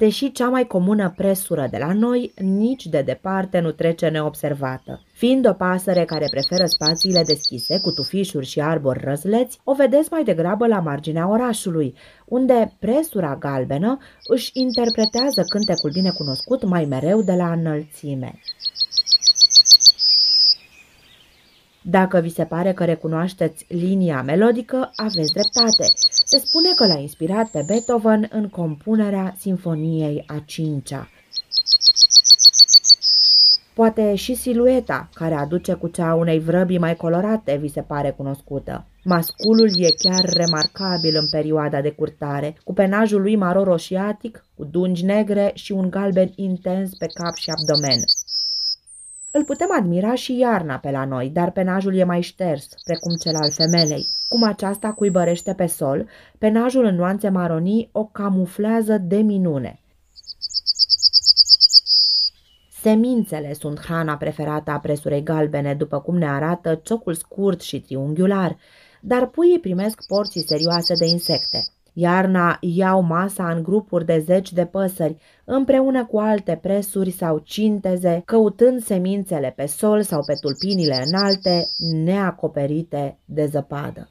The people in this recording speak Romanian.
Deși cea mai comună presură de la noi nici de departe nu trece neobservată. Fiind o pasăre care preferă spațiile deschise, cu tufișuri și arbori răzleți, o vedeți mai degrabă la marginea orașului, unde presura galbenă își interpretează cântecul bine cunoscut mai mereu de la înălțime. Dacă vi se pare că recunoașteți linia melodică, aveți dreptate. Se spune că l-a inspirat pe Beethoven în compunerea Sinfoniei a cincea. Poate și silueta, care aduce cu cea unei vrăbii mai colorate, vi se pare cunoscută. Masculul e chiar remarcabil în perioada de curtare, cu penajul lui maro-roșiatic, cu dungi negre și un galben intens pe cap și abdomen. Îl putem admira și iarna pe la noi, dar penajul e mai șters, precum cel al femelei. Cum aceasta cuibărește pe sol, penajul în nuanțe maronii o camuflează de minune. Semințele sunt hrana preferată a presurei galbene, după cum ne arată ciocul scurt și triunghiular, dar puii primesc porții serioase de insecte. Iarna iau masa în grupuri de zeci de păsări, împreună cu alte presuri sau cinteze, căutând semințele pe sol sau pe tulpinile înalte, neacoperite de zăpadă.